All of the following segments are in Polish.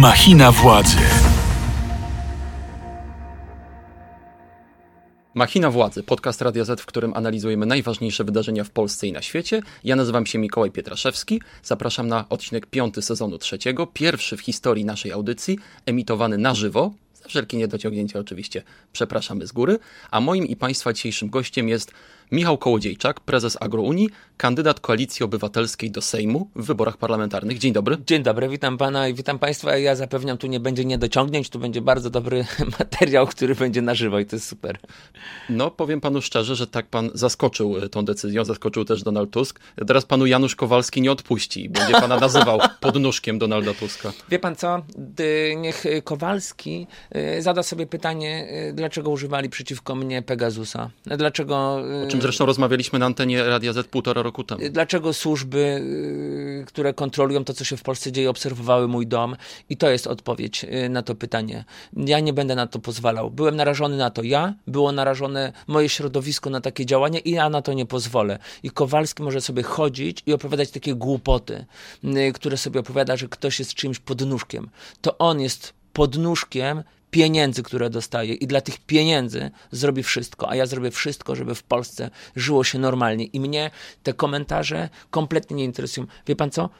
Machina władzy. Machina Władzy, podcast Radia Z, w którym analizujemy najważniejsze wydarzenia w Polsce i na świecie. Ja nazywam się Mikołaj Pietraszewski. Zapraszam na odcinek piąty sezonu trzeciego, pierwszy w historii naszej audycji, emitowany na żywo. Za wszelkie niedociągnięcia oczywiście przepraszamy z góry. A moim i Państwa dzisiejszym gościem jest Michał Kołodziejczak, prezes Agrounii, kandydat Koalicji Obywatelskiej do Sejmu w wyborach parlamentarnych. Dzień dobry. Dzień dobry, witam pana i witam państwa. Ja zapewniam, tu nie będzie niedociągnięć, tu będzie bardzo dobry materiał, który będzie na żywo i to jest super. No, powiem panu szczerze, że tak pan zaskoczył e, tą decyzją, zaskoczył też Donald Tusk. Teraz panu Janusz Kowalski nie odpuści będzie pana nazywał podnóżkiem Donalda Tuska. Wie pan co, niech Kowalski e, zada sobie pytanie, dlaczego używali przeciwko mnie Pegasusa? Dlaczego czym zresztą rozmawialiśmy na antenie Radia Z półtora roku temu. Dlaczego służby, y, które kontrolują to, co się w Polsce dzieje, obserwowały mój dom? I to jest odpowiedź y, na to pytanie. Ja nie będę na to pozwalał. Byłem narażony na to ja, było narażone moje środowisko na takie działania i ja na to nie pozwolę. I Kowalski może sobie chodzić i opowiadać takie głupoty, y, które sobie opowiada, że ktoś jest czymś podnóżkiem. To on jest podnóżkiem pieniędzy, które dostaje i dla tych pieniędzy zrobi wszystko, a ja zrobię wszystko, żeby w Polsce żyło się normalnie. I mnie te komentarze kompletnie nie interesują. Wie pan co?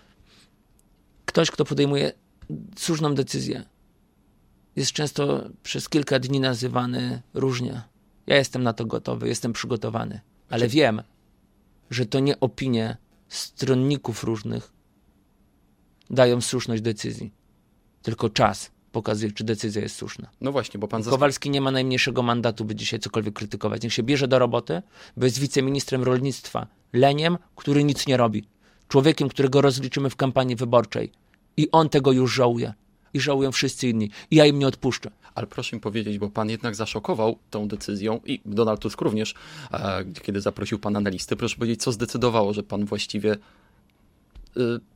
Ktoś, kto podejmuje słuszną decyzję, jest często przez kilka dni nazywany różnie. Ja jestem na to gotowy, jestem przygotowany, ale wiem, że to nie opinie stronników różnych dają słuszność decyzji, tylko czas pokazuje, czy decyzja jest słuszna. No właśnie, bo pan... Kowalski nie ma najmniejszego mandatu, by dzisiaj cokolwiek krytykować. Niech się bierze do roboty, bo jest wiceministrem rolnictwa. Leniem, który nic nie robi. Człowiekiem, którego rozliczymy w kampanii wyborczej. I on tego już żałuje. I żałują wszyscy inni. I ja im nie odpuszczę. Ale proszę mi powiedzieć, bo pan jednak zaszokował tą decyzją i Donald Tusk również, e, kiedy zaprosił pana na listy. Proszę powiedzieć, co zdecydowało, że pan właściwie... Y,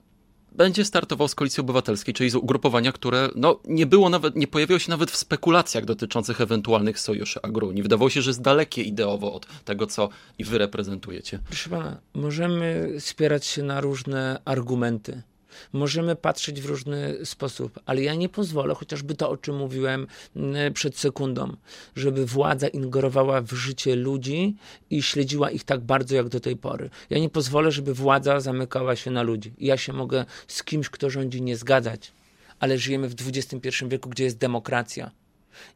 będzie startował z Koalicji Obywatelskiej, czyli z ugrupowania, które no, nie było nawet, nie pojawiło się nawet w spekulacjach dotyczących ewentualnych sojuszy Agruni. Wydawało się, że jest dalekie ideowo od tego, co i wy reprezentujecie. Proszę pana, możemy spierać się na różne argumenty. Możemy patrzeć w różny sposób, ale ja nie pozwolę, chociażby to, o czym mówiłem mm, przed sekundą, żeby władza ingerowała w życie ludzi i śledziła ich tak bardzo jak do tej pory. Ja nie pozwolę, żeby władza zamykała się na ludzi. Ja się mogę z kimś, kto rządzi, nie zgadzać, ale żyjemy w XXI wieku, gdzie jest demokracja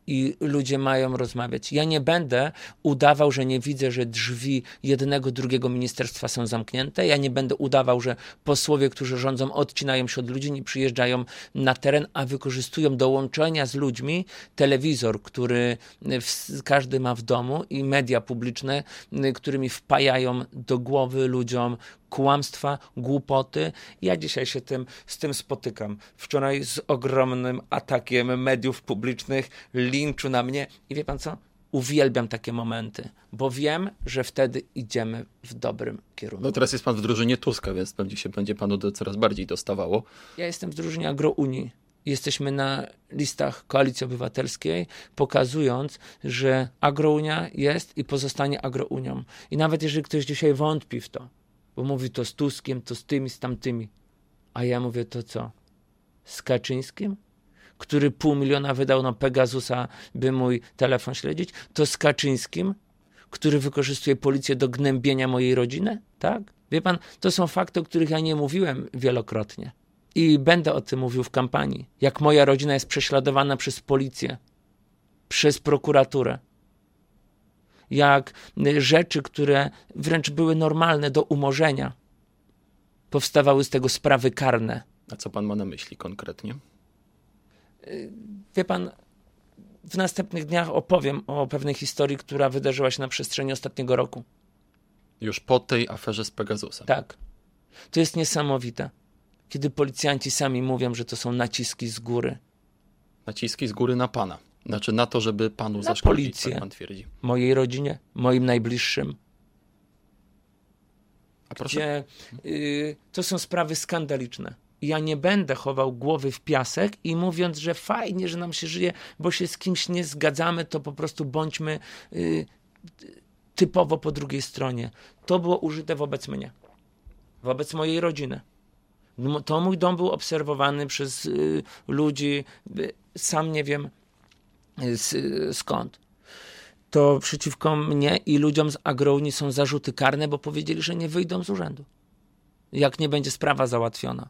i ludzie mają rozmawiać. Ja nie będę udawał, że nie widzę, że drzwi jednego, drugiego ministerstwa są zamknięte. Ja nie będę udawał, że posłowie, którzy rządzą, odcinają się od ludzi, nie przyjeżdżają na teren, a wykorzystują do łączenia z ludźmi telewizor, który każdy ma w domu i media publiczne, którymi wpajają do głowy ludziom kłamstwa, głupoty. Ja dzisiaj się tym, z tym spotykam. Wczoraj z ogromnym atakiem mediów publicznych, linczu na mnie. I wie pan co? Uwielbiam takie momenty, bo wiem, że wtedy idziemy w dobrym kierunku. No teraz jest pan w drużynie Tuska, więc będzie się będzie panu do, coraz bardziej dostawało. Ja jestem w drużynie Agrounii. Jesteśmy na listach Koalicji Obywatelskiej, pokazując, że Agrounia jest i pozostanie Agrounią. I nawet jeżeli ktoś dzisiaj wątpi w to, bo mówi to z Tuskiem, to z tymi, z tamtymi. A ja mówię to co? Z Kaczyńskim? Który pół miliona wydał na Pegasusa, by mój telefon śledzić? To z Kaczyńskim? Który wykorzystuje policję do gnębienia mojej rodziny? Tak? Wie pan, to są fakty, o których ja nie mówiłem wielokrotnie. I będę o tym mówił w kampanii. Jak moja rodzina jest prześladowana przez policję, przez prokuraturę, jak rzeczy, które wręcz były normalne do umorzenia, powstawały z tego sprawy karne. A co pan ma na myśli konkretnie? Wie pan, w następnych dniach opowiem o pewnej historii, która wydarzyła się na przestrzeni ostatniego roku. Już po tej aferze z Pegasusem. Tak. To jest niesamowite, kiedy policjanci sami mówią, że to są naciski z góry. Naciski z góry na pana. Znaczy na to, żeby panu na zaszkodzić, policję, tak pan twierdzi. Mojej rodzinie, moim najbliższym. A proszę... Gdzie, y, to są sprawy skandaliczne. Ja nie będę chował głowy w piasek i mówiąc, że fajnie, że nam się żyje, bo się z kimś nie zgadzamy, to po prostu bądźmy y, typowo po drugiej stronie. To było użyte wobec mnie, wobec mojej rodziny. To mój dom był obserwowany przez y, ludzi, y, sam nie wiem skąd. To przeciwko mnie i ludziom z Agrouni są zarzuty karne, bo powiedzieli, że nie wyjdą z urzędu. Jak nie będzie sprawa załatwiona.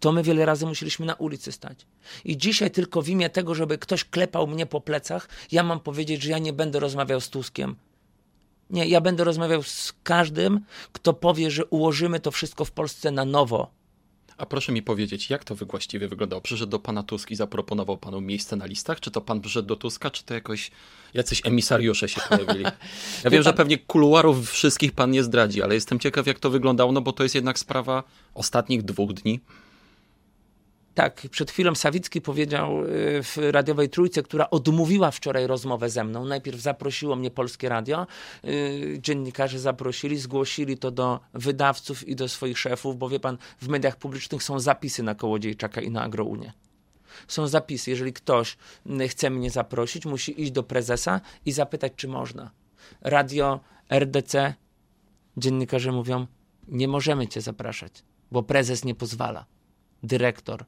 To my wiele razy musieliśmy na ulicy stać. I dzisiaj tylko w imię tego, żeby ktoś klepał mnie po plecach, ja mam powiedzieć, że ja nie będę rozmawiał z Tuskiem. Nie, ja będę rozmawiał z każdym, kto powie, że ułożymy to wszystko w Polsce na nowo. A proszę mi powiedzieć, jak to właściwie wyglądało? Przyszedł do pana Tusk i zaproponował panu miejsce na listach? Czy to pan przyszedł do Tuska, czy to jakoś jacyś emisariusze się pojawili? Ja wiem, że pewnie kuluarów wszystkich pan nie zdradzi, ale jestem ciekaw, jak to wyglądało, no bo to jest jednak sprawa ostatnich dwóch dni. Tak, przed chwilą Sawicki powiedział y, w radiowej trójce, która odmówiła wczoraj rozmowę ze mną. Najpierw zaprosiło mnie polskie radio, y, dziennikarze zaprosili, zgłosili to do wydawców i do swoich szefów, bo wie pan, w mediach publicznych są zapisy na Kołodziejczaka i na Agrounię. Są zapisy. Jeżeli ktoś y, chce mnie zaprosić, musi iść do prezesa i zapytać, czy można. Radio RDC, dziennikarze mówią, nie możemy cię zapraszać, bo prezes nie pozwala. Dyrektor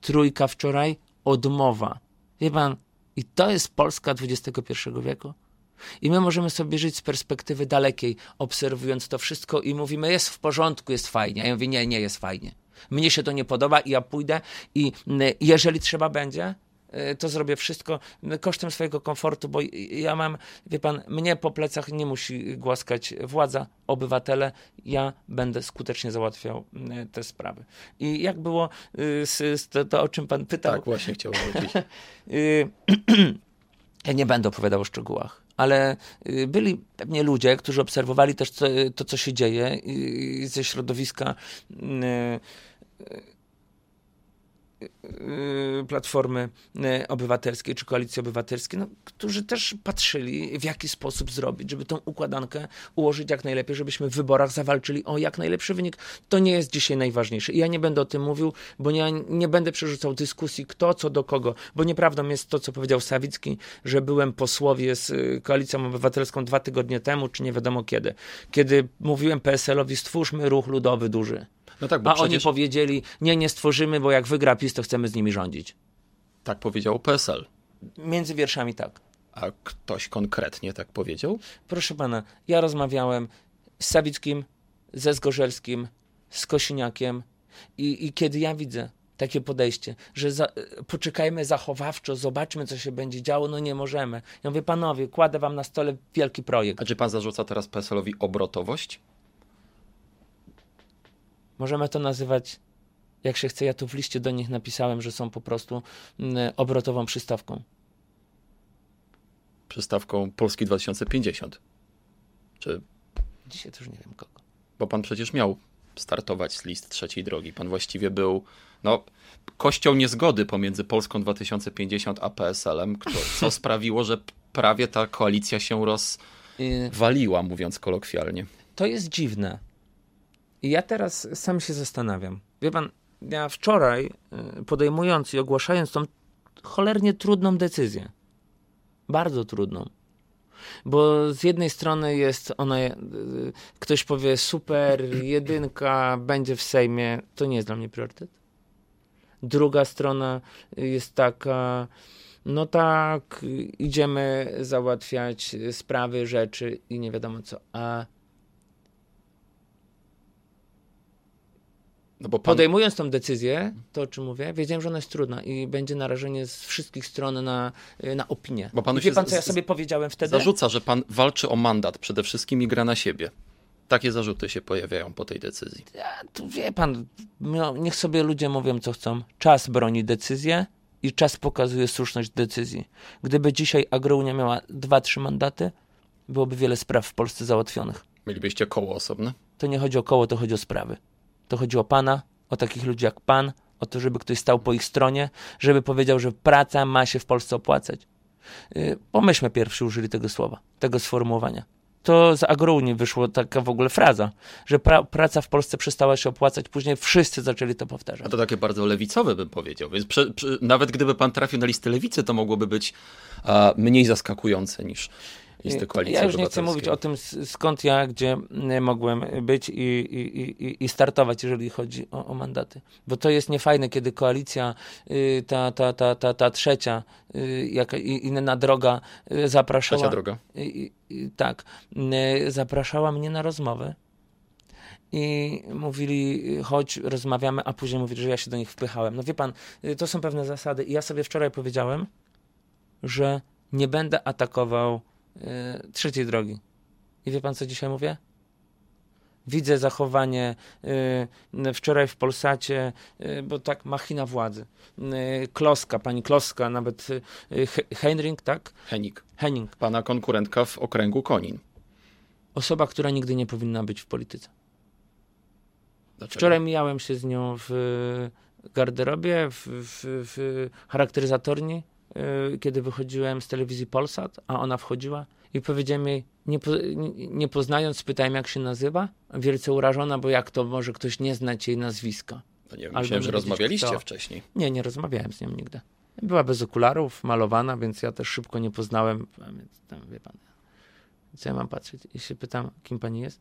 trójka wczoraj, odmowa. Wie pan, i to jest Polska XXI wieku. I my możemy sobie żyć z perspektywy dalekiej, obserwując to wszystko i mówimy, jest w porządku, jest fajnie. A ja mówię, nie, nie jest fajnie. Mnie się to nie podoba i ja pójdę i jeżeli trzeba będzie, to zrobię wszystko kosztem swojego komfortu, bo ja mam, wie pan, mnie po plecach nie musi głaskać władza, obywatele, ja będę skutecznie załatwiał y, te sprawy. I jak było y, to, to, o czym pan pytał? Tak, właśnie chciałem powiedzieć. ja nie będę opowiadał o szczegółach ale byli pewnie ludzie, którzy obserwowali też to, to co się dzieje ze środowiska Y, Platformy y, Obywatelskiej czy Koalicji Obywatelskiej, no, którzy też patrzyli, w jaki sposób zrobić, żeby tą układankę ułożyć jak najlepiej, żebyśmy w wyborach zawalczyli o jak najlepszy wynik. To nie jest dzisiaj najważniejsze. I ja nie będę o tym mówił, bo ja nie będę przerzucał dyskusji kto co do kogo, bo nieprawdą jest to, co powiedział Sawicki, że byłem posłowie z y, Koalicją Obywatelską dwa tygodnie temu, czy nie wiadomo kiedy, kiedy mówiłem PSL-owi stwórzmy ruch ludowy duży. No tak, bo A przecież... oni powiedzieli, nie, nie stworzymy, bo jak wygra PiS, to chcemy z nimi rządzić. Tak powiedział PSL. Między wierszami tak. A ktoś konkretnie tak powiedział? Proszę pana, ja rozmawiałem z Sawickim, ze Zgorzelskim, z Kosiniakiem i, i kiedy ja widzę takie podejście, że za, poczekajmy zachowawczo, zobaczmy, co się będzie działo, no nie możemy. Ja mówię, panowie, kładę wam na stole wielki projekt. A czy pan zarzuca teraz PSL-owi obrotowość? Możemy to nazywać jak się chce. Ja tu w liście do nich napisałem, że są po prostu mm, obrotową przystawką. Przystawką Polski 2050. Czy. Dzisiaj też nie wiem kogo. Bo pan przecież miał startować z list trzeciej drogi. Pan właściwie był, no, kością niezgody pomiędzy Polską 2050 a PSL-em, co sprawiło, że prawie ta koalicja się rozwaliła, mówiąc kolokwialnie. To jest dziwne i ja teraz sam się zastanawiam. Wie pan, ja wczoraj y, podejmując i ogłaszając tą cholernie trudną decyzję, bardzo trudną, bo z jednej strony jest ona, y, ktoś powie super, jedynka będzie w Sejmie, to nie jest dla mnie priorytet. Druga strona jest taka, no tak, idziemy załatwiać sprawy, rzeczy i nie wiadomo co. A No pan... Podejmując tą decyzję, to o czym mówię, wiedziałem, że ona jest trudna i będzie narażenie z wszystkich stron na, na opinię. Bo panu I wie pan, co ja sobie powiedziałem wtedy? Zarzuca, że pan walczy o mandat przede wszystkim i gra na siebie. Takie zarzuty się pojawiają po tej decyzji. Ja, tu wie pan, no, niech sobie ludzie mówią, co chcą. Czas broni decyzję i czas pokazuje słuszność decyzji. Gdyby dzisiaj Agrounia miała dwa, trzy mandaty, byłoby wiele spraw w Polsce załatwionych. Mielibyście koło osobne? To nie chodzi o koło, to chodzi o sprawy. To chodzi o Pana, o takich ludzi jak Pan, o to, żeby ktoś stał po ich stronie, żeby powiedział, że praca ma się w Polsce opłacać. Yy, pomyślmy pierwszy użyli tego słowa, tego sformułowania. To z Agrouni wyszła taka w ogóle fraza, że pra praca w Polsce przestała się opłacać, później wszyscy zaczęli to powtarzać. A to takie bardzo lewicowe bym powiedział, więc nawet gdyby pan trafił na listę lewicy, to mogłoby być a, mniej zaskakujące niż listy koalicji Ja już nie chcę mówić o tym, skąd ja, gdzie mogłem być i, i, i, i startować, jeżeli chodzi o, o, mandaty. Bo to jest niefajne, kiedy koalicja, y, ta, ta, ta, ta, ta trzecia, y, jaka, inna droga zapraszała. Trzecia droga. Tak, zapraszała mnie na rozmowę i mówili, chodź, rozmawiamy, a później mówili, że ja się do nich wpychałem. No wie pan, to są pewne zasady. I ja sobie wczoraj powiedziałem, że nie będę atakował y, trzeciej drogi. I wie pan, co dzisiaj mówię? Widzę zachowanie y, wczoraj w Polsacie, y, bo tak machina władzy. Y, Kloska, pani Kloska, nawet y, Henring, tak? Henik. Henning. Pana konkurentka w okręgu Konin. Osoba, która nigdy nie powinna być w polityce. Dlaczego? Wczoraj mijałem się z nią w garderobie, w, w, w charakteryzatorni, kiedy wychodziłem z telewizji Polsat, a ona wchodziła i powiedziałem jej, nie, po, nie, poznając, spytałem jak się nazywa, wielce urażona, bo jak to może ktoś nie znać jej nazwiska. No nie wiem, myślałem, że rozmawialiście kto. wcześniej. Nie, nie rozmawiałem z nią nigdy. Była bez okularów, malowana, więc ja też szybko nie poznałem, więc tam, wie pan, co ja mam patrzeć? I się pytam, kim pani jest?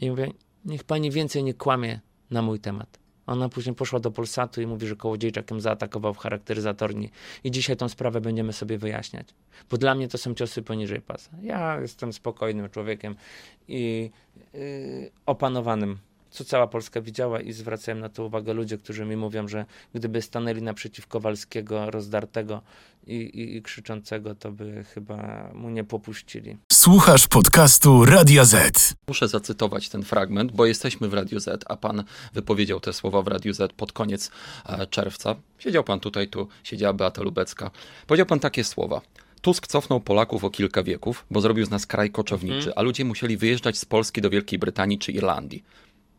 I mówię, niech pani więcej nie kłamie na mój temat. Ona później poszła do Polsatu i mówi, że Kołodziejczak ją zaatakował w charakteryzatorni i dzisiaj tą sprawę będziemy sobie wyjaśniać. Bo dla mnie to są ciosy poniżej pasa. Ja jestem spokojnym człowiekiem i yy, opanowanym co cała Polska widziała i zwracają na to uwagę ludzie, którzy mi mówią, że gdyby stanęli naprzeciw Kowalskiego rozdartego i, i, i krzyczącego, to by chyba mu nie popuścili. Słuchasz podcastu Radia Z. Muszę zacytować ten fragment, bo jesteśmy w Radio Z, a pan wypowiedział te słowa w Radio Z pod koniec e, czerwca. Siedział pan tutaj, tu siedziała Beata Lubecka. Powiedział pan takie słowa. Tusk cofnął Polaków o kilka wieków, bo zrobił z nas kraj koczowniczy, mm. a ludzie musieli wyjeżdżać z Polski do Wielkiej Brytanii czy Irlandii.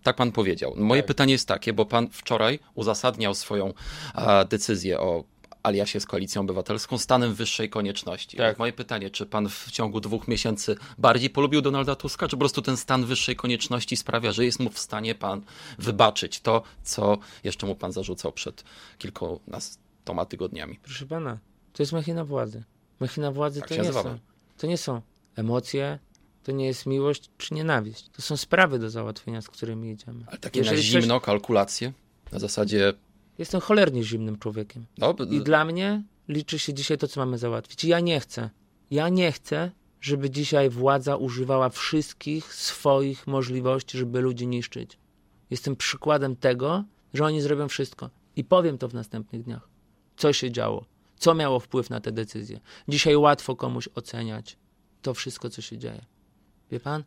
Tak pan powiedział. Moje tak. pytanie jest takie, bo pan wczoraj uzasadniał swoją a, decyzję o aliasie z Koalicją Obywatelską stanem wyższej konieczności. Tak. Moje pytanie, czy pan w ciągu dwóch miesięcy bardziej polubił Donalda Tuska, czy po prostu ten stan wyższej konieczności sprawia, że jest mu w stanie pan wybaczyć to, co jeszcze mu pan zarzucał przed kilkunastoma tygodniami? Proszę pana, to jest machina władzy. Machina władzy tak to, nie są, to nie są emocje, to nie jest miłość czy nienawiść. To są sprawy do załatwienia, z którymi idziemy. Ale takie Jeżeli na zimno coś... kalkulacje? Na zasadzie... Jestem cholernie zimnym człowiekiem. No, I dla mnie liczy się dzisiaj to, co mamy załatwić. I ja nie chcę. Ja nie chcę, żeby dzisiaj władza używała wszystkich swoich możliwości, żeby ludzi niszczyć. Jestem przykładem tego, że oni zrobią wszystko. I powiem to w następnych dniach. Co się działo? Co miało wpływ na te decyzje? Dzisiaj łatwo komuś oceniać to wszystko, co się dzieje. Wie pan?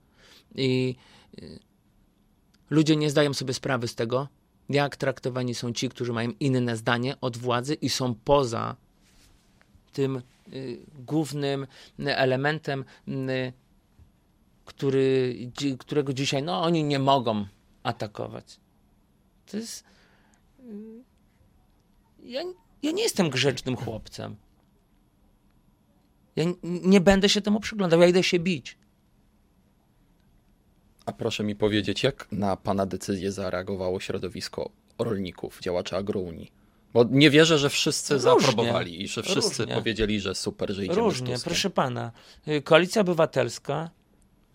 I y, ludzie nie zdają sobie sprawy z tego, jak traktowani są ci, którzy mają inne zdanie od władzy i są poza tym y, głównym elementem, y, który, którego dzisiaj no, oni nie mogą atakować. To jest. Ja, ja nie jestem grzecznym chłopcem. Ja nie będę się temu przyglądał, ja idę się bić. A proszę mi powiedzieć, jak na Pana decyzję zareagowało środowisko rolników, działaczy agrounii? Bo nie wierzę, że wszyscy Różnie. zaaprobowali i że wszyscy Różnie. powiedzieli, że super, że idziemy Różnie, proszę Pana. Y, Koalicja Obywatelska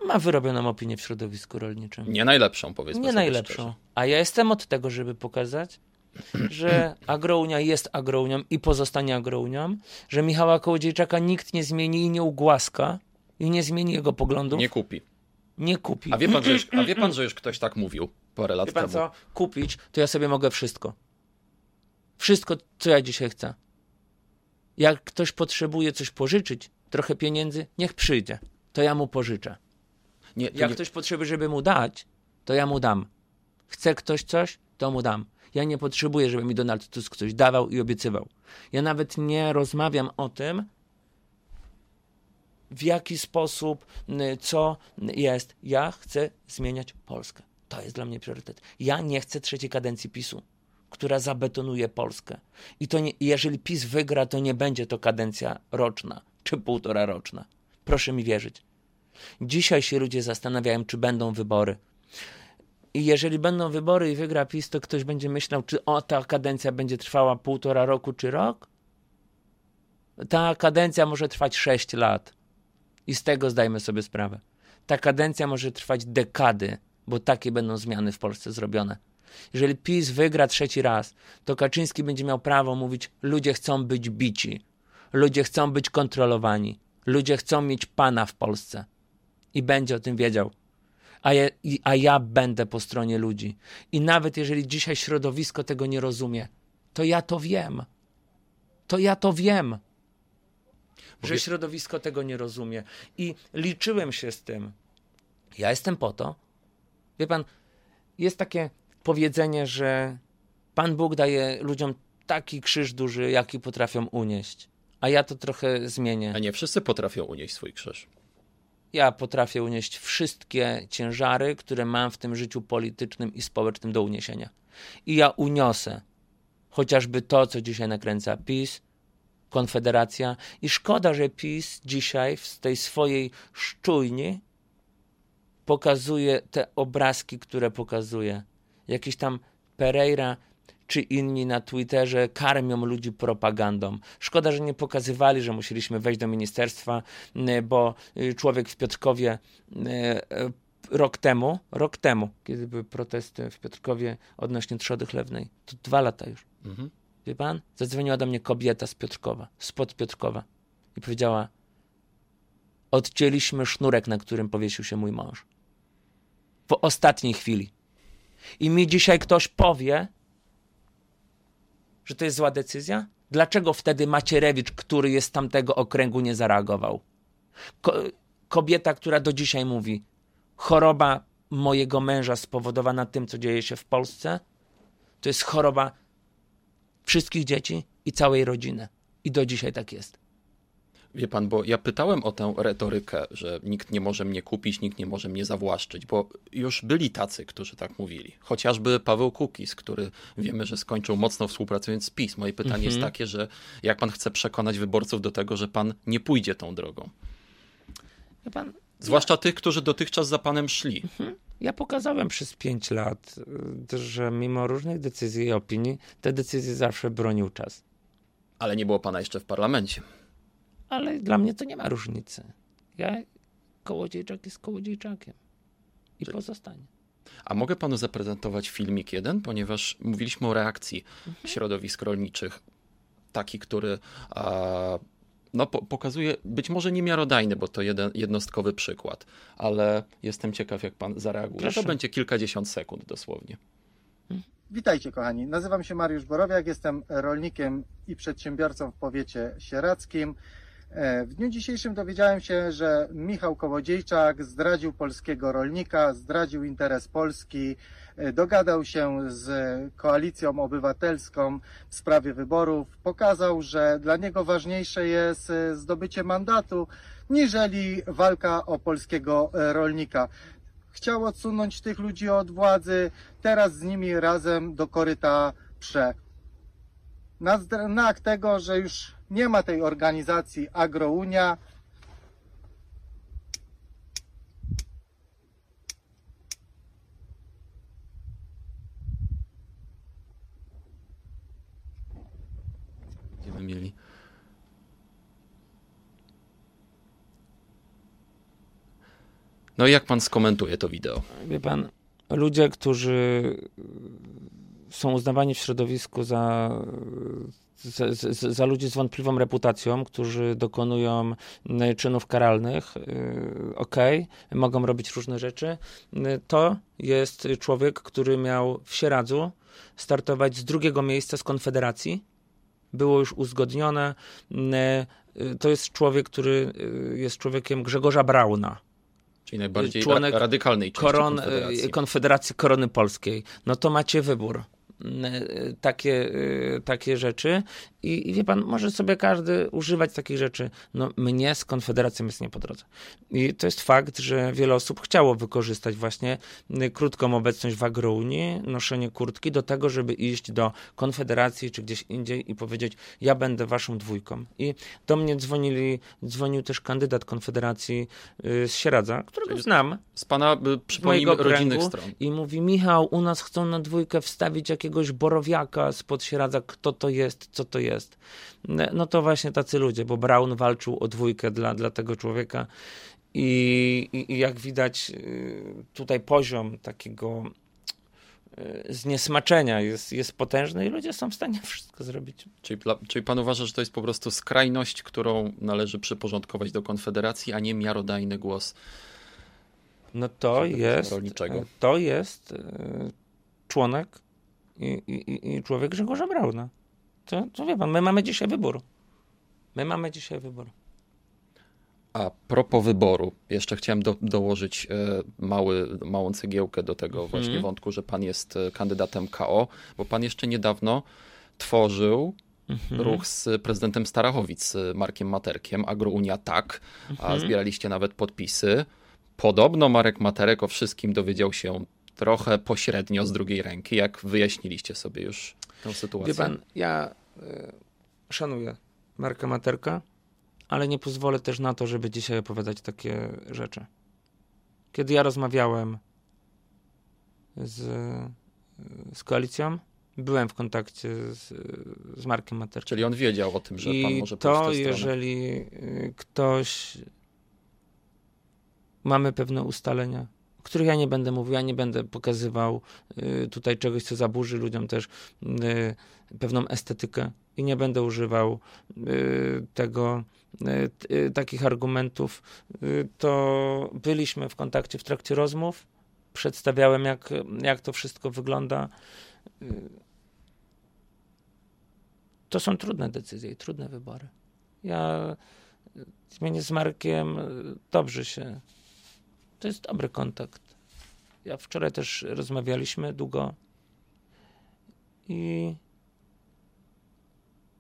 ma wyrobioną opinię w środowisku rolniczym. Nie najlepszą, powiedzmy Nie najlepszą. Szczerze. A ja jestem od tego, żeby pokazać, że agrounia jest agrounią i pozostanie agrounią, że Michała Kołodziejczaka nikt nie zmieni i nie ugłaska i nie zmieni jego poglądów. Nie kupi nie kupi. A wie pan, że już, a wie pan, że już ktoś tak mówił parę lat wie pan temu? co? Kupić, to ja sobie mogę wszystko. Wszystko, co ja dzisiaj chcę. Jak ktoś potrzebuje coś pożyczyć, trochę pieniędzy, niech przyjdzie. To ja mu pożyczę. Nie, Jak nie... ktoś potrzebuje, żeby mu dać, to ja mu dam. Chce ktoś coś, to mu dam. Ja nie potrzebuję, żeby mi Donald Tusk coś dawał i obiecywał. Ja nawet nie rozmawiam o tym, w jaki sposób, co jest. Ja chcę zmieniać Polskę. To jest dla mnie priorytet. Ja nie chcę trzeciej kadencji PiSu, która zabetonuje Polskę. I to nie, jeżeli PiS wygra, to nie będzie to kadencja roczna czy półtora roczna. Proszę mi wierzyć. Dzisiaj się ludzie zastanawiają, czy będą wybory. I jeżeli będą wybory i wygra PiS, to ktoś będzie myślał, czy o, ta kadencja będzie trwała półtora roku czy rok? Ta kadencja może trwać 6 lat. I z tego zdajmy sobie sprawę. Ta kadencja może trwać dekady, bo takie będą zmiany w Polsce zrobione. Jeżeli PiS wygra trzeci raz, to Kaczyński będzie miał prawo mówić: ludzie chcą być bici, ludzie chcą być kontrolowani, ludzie chcą mieć pana w Polsce. I będzie o tym wiedział. A ja, a ja będę po stronie ludzi. I nawet jeżeli dzisiaj środowisko tego nie rozumie, to ja to wiem. To ja to wiem że środowisko tego nie rozumie. I liczyłem się z tym. Ja jestem po to. Wie pan, jest takie powiedzenie, że Pan Bóg daje ludziom taki krzyż duży, jaki potrafią unieść. A ja to trochę zmienię. A nie wszyscy potrafią unieść swój krzyż. Ja potrafię unieść wszystkie ciężary, które mam w tym życiu politycznym i społecznym do uniesienia. I ja uniosę chociażby to, co dzisiaj nakręca PiS, Konfederacja. I szkoda, że PiS dzisiaj w tej swojej szczujni pokazuje te obrazki, które pokazuje. Jakiś tam Pereira czy inni na Twitterze karmią ludzi propagandą. Szkoda, że nie pokazywali, że musieliśmy wejść do ministerstwa, bo y, człowiek w Piotrkowie rok temu, rok temu, kiedy były protesty w Piotrkowie odnośnie trzody chlewnej, to dwa lata już. Mhm. Wie pan? Zadzwoniła do mnie kobieta z Piotrkowa, spod Piotrkowa i powiedziała: Odcięliśmy sznurek, na którym powiesił się mój mąż. W ostatniej chwili. I mi dzisiaj ktoś powie, że to jest zła decyzja? Dlaczego wtedy Macierewicz, który jest z tamtego okręgu, nie zareagował? Ko kobieta, która do dzisiaj mówi: choroba mojego męża spowodowana tym, co dzieje się w Polsce, to jest choroba wszystkich dzieci i całej rodziny. I do dzisiaj tak jest. Wie pan, bo ja pytałem o tę retorykę, że nikt nie może mnie kupić, nikt nie może mnie zawłaszczyć, bo już byli tacy, którzy tak mówili. Chociażby Paweł Kukis, który wiemy, że skończył mocno współpracując z PiS. Moje pytanie jest mhm. takie, że jak pan chce przekonać wyborców do tego, że pan nie pójdzie tą drogą? Pan, Zwłaszcza ja... tych, którzy dotychczas za panem szli. Mhm. Ja pokazałem przez pięć lat, y, że mimo różnych decyzji i opinii, te decyzje zawsze bronił czas. Ale nie było pana jeszcze w parlamencie. Ale dla mnie to nie ma różnicy. Ja, kołodziejczak jest kołodziejczakiem. I Czyli... pozostanie. A mogę panu zaprezentować filmik jeden, ponieważ mówiliśmy o reakcji mhm. środowisk rolniczych. Taki, który a, no, po, pokazuje, być może niemiarodajny, bo to jeden, jednostkowy przykład, ale jestem ciekaw, jak pan zareaguje. Proszę. To będzie kilkadziesiąt sekund dosłownie. Witajcie kochani, nazywam się Mariusz Borowiak, jestem rolnikiem i przedsiębiorcą w powiecie sieradzkim. E, w dniu dzisiejszym dowiedziałem się, że Michał Kołodziejczak zdradził polskiego rolnika, zdradził interes Polski, e, dogadał się z koalicją obywatelską w sprawie wyborów, pokazał, że dla niego ważniejsze jest e, zdobycie mandatu, niżeli walka o polskiego rolnika. Chciał odsunąć tych ludzi od władzy, teraz z nimi razem do koryta prze. Na znak tego, że już nie ma tej organizacji Agrounia. Będziemy mieli. No i jak pan skomentuje to wideo? Wie pan, ludzie, którzy są uznawani w środowisku za za, za, ludzi z wątpliwą reputacją, którzy dokonują czynów karalnych, y, ok, mogą robić różne rzeczy. Y, to jest człowiek, który miał w Sieradzu startować z drugiego miejsca z Konfederacji. Było już uzgodnione. Y, to jest człowiek, który jest człowiekiem Grzegorza Brauna. Czyli najbardziej członek radykalnej części koron, Konfederacji. Konfederacji Korony Polskiej. No to macie wybór takie, takie rzeczy i, I, wie pan, może sobie każdy używać takich rzeczy. No, mnie z Konfederacją jest nie po drodze. I to jest fakt, że wiele osób chciało wykorzystać właśnie y, krótką obecność w agrounii, noszenie kurtki do tego, żeby iść do Konfederacji czy gdzieś indziej i powiedzieć, ja będę waszą dwójką. I do mnie dzwonili, dzwonił też kandydat Konfederacji z Sieradza, którego znam. Z pana, przypomnijmy, rodzinnych stron. I mówi, Michał, u nas chcą na dwójkę wstawić jakieś jakiegoś borowiaka spod Sieradza, kto to jest, co to jest. No to właśnie tacy ludzie, bo Brown walczył o dwójkę dla, dla tego człowieka i, i, i jak widać y, tutaj poziom takiego y, zniesmaczenia jest, jest potężny i ludzie są w stanie wszystko zrobić. Czyli, czyli pan uważa, że to jest po prostu skrajność, którą należy przyporządkować do Konfederacji, a nie miarodajny głos No to jest, rolniczego. to jest y, członek i, i, i człowiek Grzegorza Brauna. To, to wie pan, my mamy dzisiaj wybór. My mamy dzisiaj wybór. A propos wyboru, jeszcze chciałem do, dołożyć e, mały, małą cegiełkę do tego właśnie wątku, że pan jest e, kandydatem KO, bo pan jeszcze niedawno tworzył ruch z prezydentem Starachowic, z Markiem Materkiem, Agrounia Tak, a zbieraliście nawet podpisy. Podobno Marek Materek o wszystkim dowiedział się trochę pośrednio z drugiej ręki. Jak wyjaśniliście sobie już tę sytuację? Wie pan, ja y, szanuję Marka Materka, ale nie pozwolę też na to, żeby dzisiaj opowiadać takie rzeczy. Kiedy ja rozmawiałem z, z koalicją, byłem w kontakcie z, z Markiem Materkiem. Czyli on wiedział o tym, że pan I może pójść w to, jeżeli ktoś. Mamy pewne ustalenia, których ja nie będę mówił, ja nie będę pokazywał y, tutaj czegoś, co zaburzy ludziom też y, pewną estetykę i nie będę używał y, tego, takich argumentów. To byliśmy w kontakcie w trakcie rozmów, przedstawiałem, jak, jak to wszystko wygląda. To są trudne decyzje i trudne wybory. Ja zmienię z Markiem dobrze się. To jest dobry kontakt. Ja wczoraj też rozmawialiśmy długo i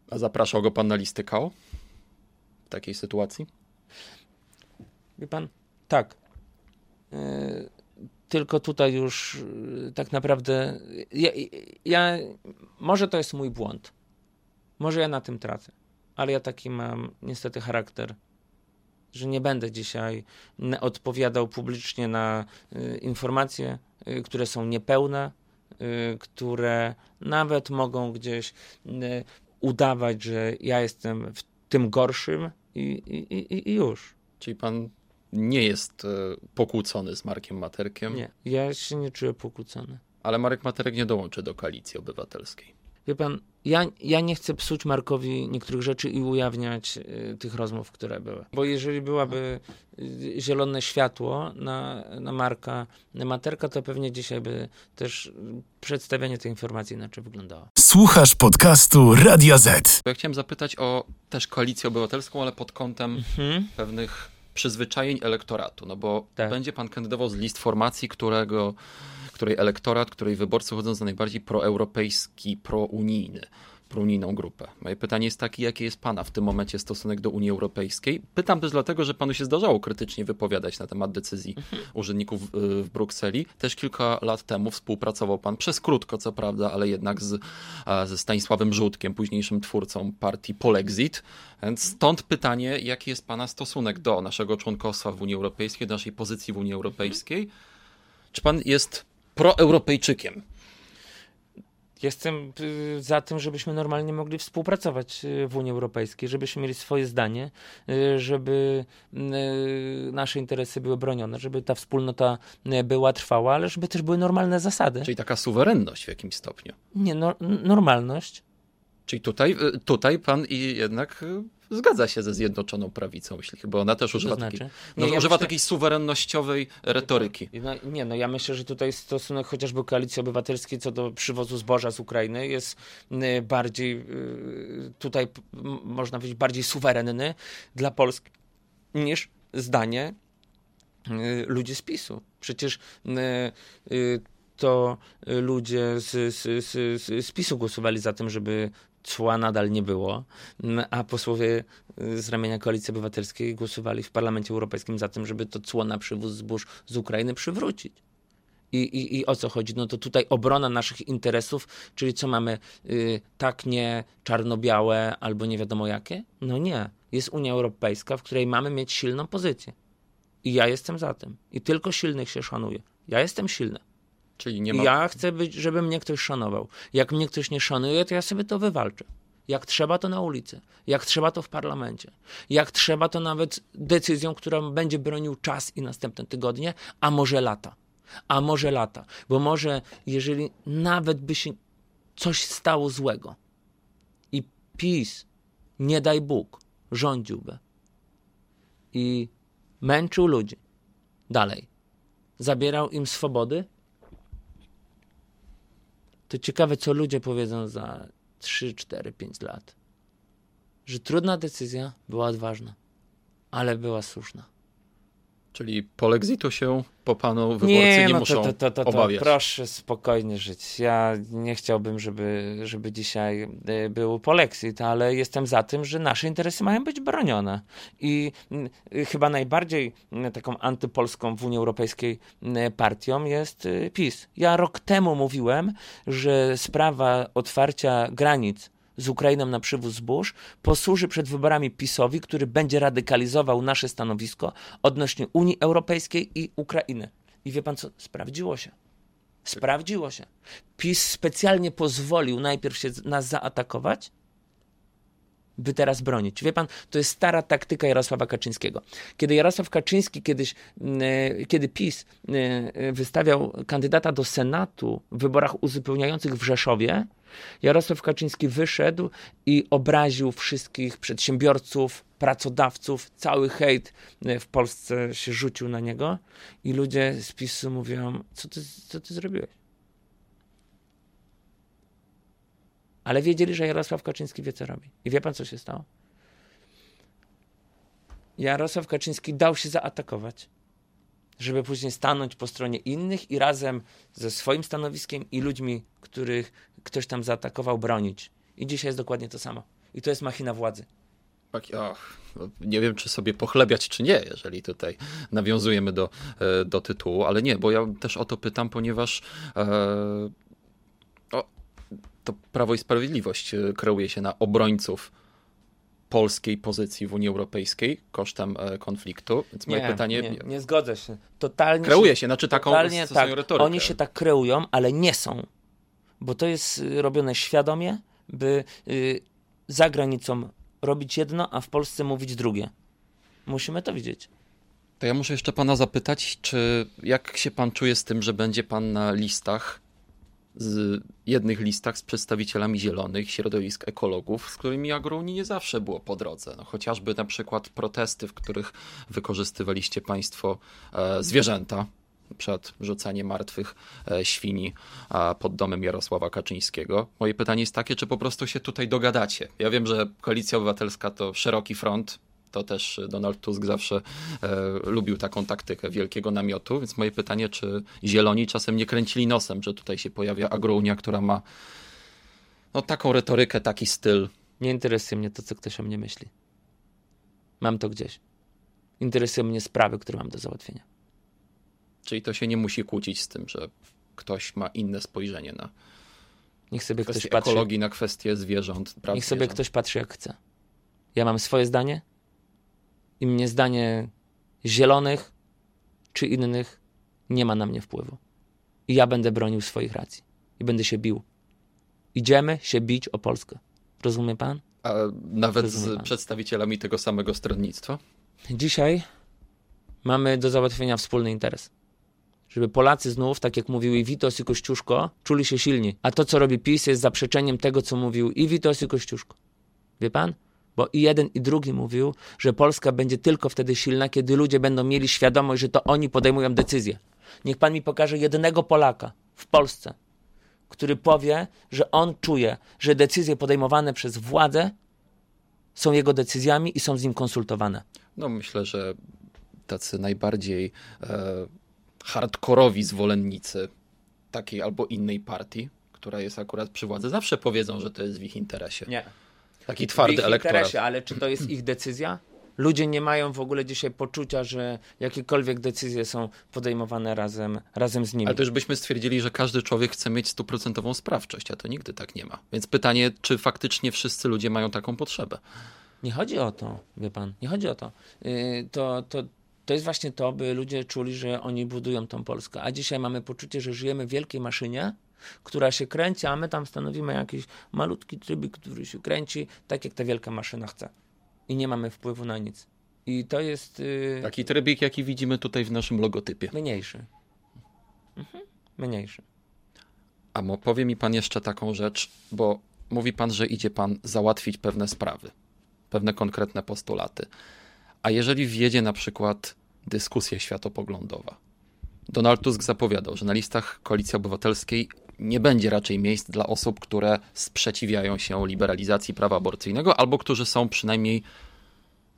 A zapraszał go pan na listy KO w takiej sytuacji? Wie pan, tak. Yy, tylko tutaj już yy, tak naprawdę. Ja, ja, może to jest mój błąd. Może ja na tym tracę. Ale ja taki mam niestety charakter, że nie będę dzisiaj odpowiadał publicznie na y, informacje, y, które są niepełne, y, które nawet mogą gdzieś udawać, że ja jestem w tym gorszym i, i, i, i już. Czyli pan nie jest e, pokłócony z Markiem Materkiem, Nie, ja się nie czuję pokłócony. ale Marek Materek nie dołączy do koalicji obywatelskiej. Wie pan, ja, ja nie chcę psuć Markowi niektórych rzeczy i ujawniać y, tych rozmów, które były. Bo jeżeli byłaby y, zielone światło na, na Marka, na Materka, to pewnie dzisiaj by też przedstawianie tej informacji inaczej wyglądało. Słuchasz podcastu Radia Z. Ja chciałem zapytać o też koalicję obywatelską, ale pod kątem Hmm? pewnych przyzwyczajeń elektoratu, no bo Tak. będzie pan kandydował z list formacji, którego, której elektorat, której wyborcy chodzą za najbardziej proeuropejski, prounijny, prounijną grupę. Moje pytanie jest takie, jaki jest pana w tym momencie stosunek do Unii Europejskiej? Pytam też dlatego, że panu się zdarzało krytycznie wypowiadać na temat decyzji urzędników y, w Brukseli. Też kilka lat temu współpracował pan, przez krótko co prawda, ale jednak z, ze Stanisławem Żółtkiem, późniejszym twórcą partii Polexit. Więc stąd pytanie, jaki jest pana stosunek do naszego członkostwa w Unii Europejskiej, do naszej pozycji w Unii Europejskiej? Czy pan jest proeuropejczykiem? Jestem y, za tym, żebyśmy normalnie mogli współpracować y, w Unii Europejskiej, żebyśmy mieli swoje zdanie, y, żeby nasze interesy były bronione, żeby ta wspólnota była trwała, ale żeby też były normalne zasady. Czyli taka suwerenność w jakimś stopniu. Nie, no, normalność. Czyli tutaj, y, tutaj pan i jednak y, zgadza się ze Zjednoczoną Prawicą, myślę, bo ona też używa, znaczy? takiej, no, ja używa myślę- takiej suwerennościowej retoryki. No, nie, no ja myślę, że tutaj stosunek chociażby Koalicji Obywatelskiej co do przywozu zboża z Ukrainy jest bardziej, y, tutaj można powiedzieć, bardziej suwerenny dla Polski niż zdanie y, ludzi z PiSu. Przecież y, to ludzie z, z, z, z PiSu głosowali za tym, żeby cła nadal nie było, m, a posłowie y, z ramienia Koalicji Obywatelskiej głosowali w Parlamencie Europejskim za tym, żeby to cło na przywóz zbóż z Ukrainy przywrócić. I, i, I o co chodzi? No to tutaj obrona naszych interesów, czyli co mamy, y, tak nie czarno-białe albo nie wiadomo jakie? No nie. Jest Unia Europejska, w której mamy mieć silną pozycję. I ja jestem za tym. I tylko silnych się szanuje. Ja jestem silny. Czyli nie ma... Ja chcę, być, żeby mnie ktoś szanował. Jak mnie ktoś nie szanuje, to ja sobie to wywalczę. Jak trzeba, to na ulicy. Jak trzeba, to w parlamencie. Jak trzeba, to nawet decyzją, która będzie bronił czas i następne tygodnie, a może lata. A może lata. Bo może, jeżeli nawet by się coś stało złego i PiS, nie daj Bóg, rządziłby i męczył ludzi dalej, zabierał im swobody, to ciekawe, co ludzie powiedzą za 3, 4, 5 lat. Że trudna decyzja była odważna, ale była słuszna. Czyli po exitu się po panu wyborcy nie, no muszą to, to, to, to, obawiać. Proszę spokojnie żyć. Ja nie chciałbym, żeby, żeby dzisiaj e, był polexit, ale jestem za tym, że nasze interesy mają być bronione. I mm, chyba najbardziej taką antypolską w Unii Europejskiej partią jest y, PiS. Ja rok temu mówiłem, że sprawa otwarcia granic z Ukrainą na przywóz zbóż posłuży przed wyborami PiSowi, który będzie radykalizował nasze stanowisko odnośnie Unii Europejskiej i Ukrainy. I wie pan co? Sprawdziło się. Sprawdziło się. PiS specjalnie pozwolił najpierw się nas zaatakować, by teraz bronić. Wie pan, to jest stara taktyka Jarosława Kaczyńskiego. Kiedy Jarosław Kaczyński kiedyś, e, kiedy PiS e, wystawiał kandydata do Senatu w wyborach uzupełniających w Rzeszowie, Jarosław Kaczyński wyszedł i obraził wszystkich przedsiębiorców, pracodawców, cały hejt e, w Polsce się rzucił na niego i ludzie z PiSu mówią, co ty, co ty zrobiłeś? Ale wiedzieli, że Jarosław Kaczyński wie, co robi. I wie pan, co się stało? Jarosław Kaczyński dał się zaatakować, żeby później stanąć po stronie innych i razem ze swoim stanowiskiem i ludźmi, których ktoś tam zaatakował, bronić. I dzisiaj jest dokładnie to samo. I to jest machina władzy. Ach, no, nie wiem, czy sobie pochlebiać, czy nie, jeżeli tutaj nawiązujemy do, e, do tytułu, ale nie, bo ja też o to pytam, ponieważ e, o, to Prawo i Sprawiedliwość e, kreuje się na obrońców polskiej pozycji w Unii Europejskiej kosztem e, konfliktu. Więc moje nie, pytanie. Nie, nie zgodzę się. Totalnie kreuje się, znaczy taką totalnie, tak, retorykę. Oni się tak kreują, ale nie są. Bo to jest y, robione świadomie, by y, za granicą robić jedno, a w Polsce mówić drugie. Musimy to widzieć. To ja muszę jeszcze pana zapytać, czy jak się pan czuje z tym, że będzie pan na listach, z jednych listach z przedstawicielami zielonych, środowisk ekologów, z którymi agrounii nie zawsze było po drodze. No, chociażby na przykład protesty, w których wykorzystywaliście państwo e, zwierzęta, przed rzucaniem martwych e, świni pod domem Jarosława Kaczyńskiego. Moje pytanie jest takie, czy po prostu się tutaj dogadacie? Ja wiem, że Koalicja Obywatelska to szeroki front, to też Donald Tusk zawsze e, lubił taką taktykę wielkiego namiotu, więc moje pytanie, czy zieloni czasem nie kręcili nosem, że tutaj się pojawia agrounia, która ma no, taką retorykę, taki styl. Nie interesuje mnie to, co ktoś o mnie myśli. Mam to gdzieś. Interesują mnie sprawy, które mam do załatwienia. Czyli to się nie musi kłócić z tym, że ktoś ma inne spojrzenie na Niech sobie kwestię ktoś patrzy. ekologii, na kwestie zwierząt. Praw Niech sobie zwierząt. ktoś patrzy jak chce. Ja mam swoje zdanie i mnie zdanie zielonych czy innych nie ma na mnie wpływu. I ja będę bronił swoich racji. I będę się bił. Idziemy się bić o Polskę. Rozumie pan? A nawet Rozumie z pan. przedstawicielami tego samego stronnictwa? Dzisiaj mamy do załatwienia wspólny interes. Żeby Polacy znów, tak jak mówił i Witos i Kościuszko, czuli się silni. A to, co robi PiS, jest zaprzeczeniem tego, co mówił i Witos i Kościuszko. Wie pan? Bo i jeden, i drugi mówił, że Polska będzie tylko wtedy silna, kiedy ludzie będą mieli świadomość, że to oni podejmują decyzje. Niech pan mi pokaże jednego Polaka w Polsce, który powie, że on czuje, że decyzje podejmowane przez władzę są jego decyzjami i są z nim konsultowane. No myślę, że tacy najbardziej e, hardkorowi zwolennicy takiej albo innej partii, która jest akurat przy władzy, zawsze powiedzą, że to jest w ich interesie. Nie. Taki w twardy ich elektorat. interesie, ale czy to jest ich decyzja? Ludzie nie mają w ogóle dzisiaj poczucia, że jakiekolwiek decyzje są podejmowane razem, razem z nimi. Ale to już byśmy stwierdzili, że każdy człowiek chce mieć stuprocentową sprawczość, a to nigdy tak nie ma. Więc pytanie, czy faktycznie wszyscy ludzie mają taką potrzebę? Nie chodzi o to, wie pan, nie chodzi o to. Yy, to, to To jest właśnie to, by ludzie czuli, że oni budują tą Polskę. A dzisiaj mamy poczucie, że żyjemy w wielkiej maszynie, która się kręci, a my tam stanowimy jakiś malutki trybik, który się kręci, tak jak ta wielka maszyna chce. I nie mamy wpływu na nic. I to jest yy, Taki trybik, jaki widzimy tutaj w naszym logotypie. mniejszy. Mhm. Mniejszy. A powie mi pan jeszcze taką rzecz, bo mówi pan, że idzie pan załatwić pewne sprawy, pewne konkretne postulaty. A jeżeli wjedzie na przykład dyskusja światopoglądowa, Donald Tusk zapowiadał, że na listach Koalicji Obywatelskiej nie będzie raczej miejsc dla osób, które sprzeciwiają się liberalizacji prawa aborcyjnego albo którzy są przynajmniej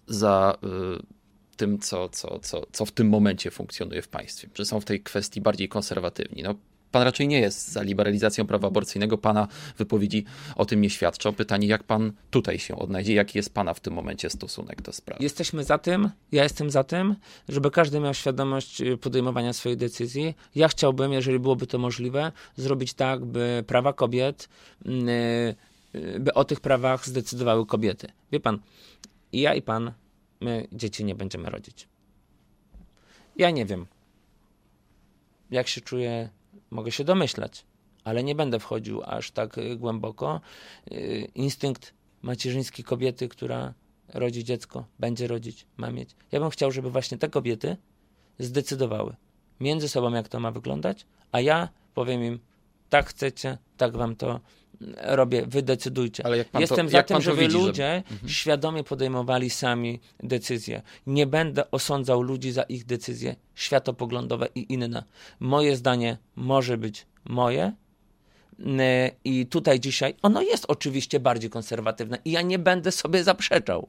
za y, tym, co, co, co, co w tym momencie funkcjonuje w państwie, że są w tej kwestii bardziej konserwatywni. No, pan raczej nie jest za liberalizacją prawa aborcyjnego, pana wypowiedzi o tym nie świadczą. Pytanie, jak pan tutaj się odnajdzie, jaki jest pana w tym momencie stosunek do sprawy? Jesteśmy za tym, ja jestem za tym, żeby każdy miał świadomość y, podejmowania swojej decyzji. Ja chciałbym, jeżeli byłoby to możliwe, zrobić tak, by prawa kobiet, mm, y, by o tych prawach zdecydowały kobiety. Wie pan, i ja i pan, my dzieci nie będziemy rodzić. Ja nie wiem, jak się czuję, mogę się domyślać, ale nie będę wchodził aż tak y, głęboko. Y, Instynkt macierzyński kobiety, która rodzi dziecko, będzie rodzić, ma mieć. Ja bym chciał, żeby właśnie te kobiety zdecydowały między sobą, jak to ma wyglądać, a ja powiem im, tak chcecie, tak wam to robię, wy decydujcie. Ale jak pan Jestem to, za tym, żeby widzi, ludzie świadomie podejmowali sami decyzje. Nie będę osądzał ludzi za ich decyzje światopoglądowe i inne. Moje zdanie może być moje, I tutaj dzisiaj ono jest oczywiście bardziej konserwatywne i ja nie będę sobie zaprzeczał.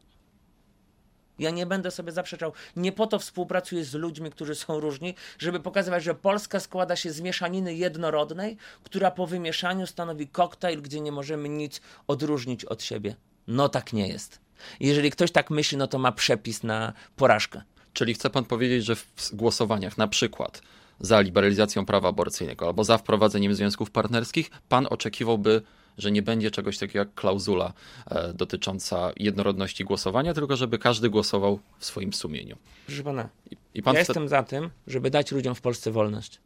Ja nie będę sobie zaprzeczał. Nie po to współpracuję z ludźmi, którzy są różni, żeby pokazywać, że Polska składa się z mieszaniny jednorodnej, która po wymieszaniu stanowi koktajl, gdzie nie możemy nic odróżnić od siebie. No tak nie jest. Jeżeli ktoś tak myśli, no to ma przepis na porażkę. Czyli chce pan powiedzieć, że w głosowaniach na przykład za liberalizacją prawa aborcyjnego albo za wprowadzeniem związków partnerskich, pan oczekiwałby, że nie będzie czegoś takiego jak klauzula e, dotycząca jednorodności głosowania, tylko żeby każdy głosował w swoim sumieniu. Proszę pana, I, pan ja chce, jestem za tym, żeby dać ludziom w Polsce wolność.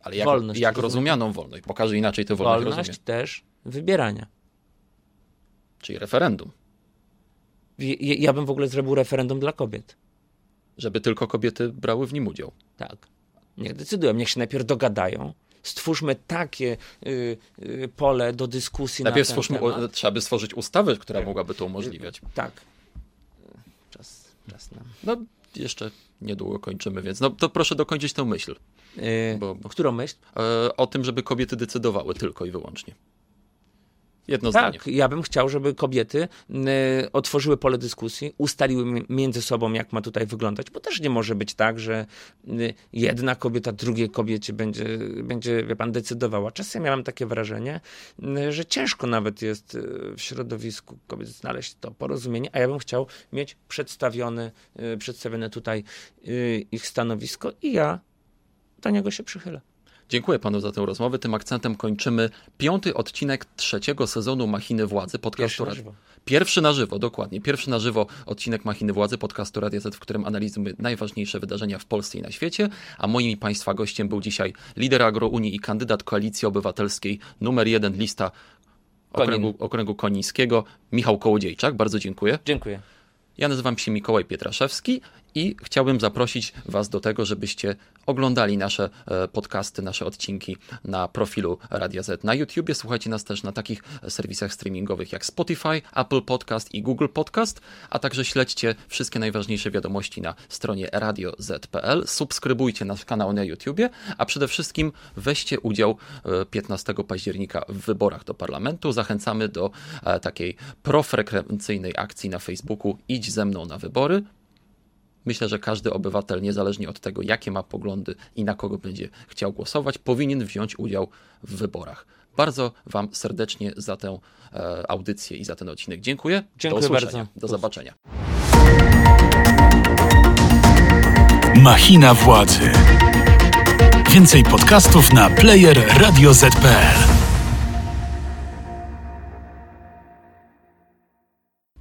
ale jak, wolność, jak rozumianą wolność, bo każdy inaczej tę wolność, Wolność rozumie. też wybierania. Czyli referendum, Ja, ja bym w ogóle zrobił referendum dla kobiet. żeby tylko kobiety brały w nim udział. Tak. Niech decydują, niech się najpierw dogadają. Stwórzmy takie y, y, pole do dyskusji Najpierw na ten stwórzmy, temat. o, trzeba by stworzyć ustawę, która mogłaby to umożliwiać. Tak. Czas, czas nam. No, jeszcze niedługo kończymy, więc no, to proszę dokończyć tę myśl. Y, Bo- bo- Którą myśl? E, o tym, żeby kobiety decydowały tylko i wyłącznie. Jedno zdanie. Tak, ja bym chciał, żeby kobiety y, otworzyły pole dyskusji, ustaliły mi- między sobą, jak ma tutaj wyglądać, bo też nie może być tak, że y, jedna kobieta drugiej kobiecie będzie, będzie, wie pan, decydowała. Czasem miałem takie wrażenie, y, że ciężko nawet jest w środowisku kobiet znaleźć to porozumienie, a ja bym chciał mieć przedstawione, y, przedstawione tutaj ich stanowisko i ja do niego się przychylę. Dziękuję panu za tę rozmowę. Tym akcentem kończymy piąty odcinek trzeciego sezonu Machiny Władzy podcastu. Pierwszy na żywo. Pierwszy na żywo, dokładnie. Pierwszy na żywo odcinek Machiny Władzy podcastu Radia Z, w którym analizujemy najważniejsze wydarzenia w Polsce i na świecie. A moim i państwa gościem był dzisiaj lider Agrounii i kandydat Koalicji Obywatelskiej numer jeden lista okręgu, okręgu konińskiego, Michał Kołodziejczak. Bardzo dziękuję. Dziękuję. Ja nazywam się Mikołaj Pietraszewski i chciałbym zaprosić Was do tego, żebyście oglądali nasze e, podcasty, nasze odcinki na profilu Radia Z na YouTubie. Słuchajcie nas też na takich serwisach streamingowych jak Spotify, Apple Podcast i Google Podcast, a także śledźcie wszystkie najważniejsze wiadomości na stronie radioz.pl. Subskrybujcie nasz kanał na YouTubie, a przede wszystkim weźcie udział e, 15 października w wyborach do parlamentu. Zachęcamy do e, takiej profrekwencyjnej akcji na Facebooku Idź ze mną na wybory. Myślę, że każdy obywatel, niezależnie od tego, jakie ma poglądy i na kogo będzie chciał głosować, powinien wziąć udział w wyborach. Bardzo Wam serdecznie za tę e, audycję i za ten odcinek dziękuję. Dziękuję do usłyszenia. bardzo. Do zobaczenia. Machina władzy. Więcej podcastów na player radioz.pl.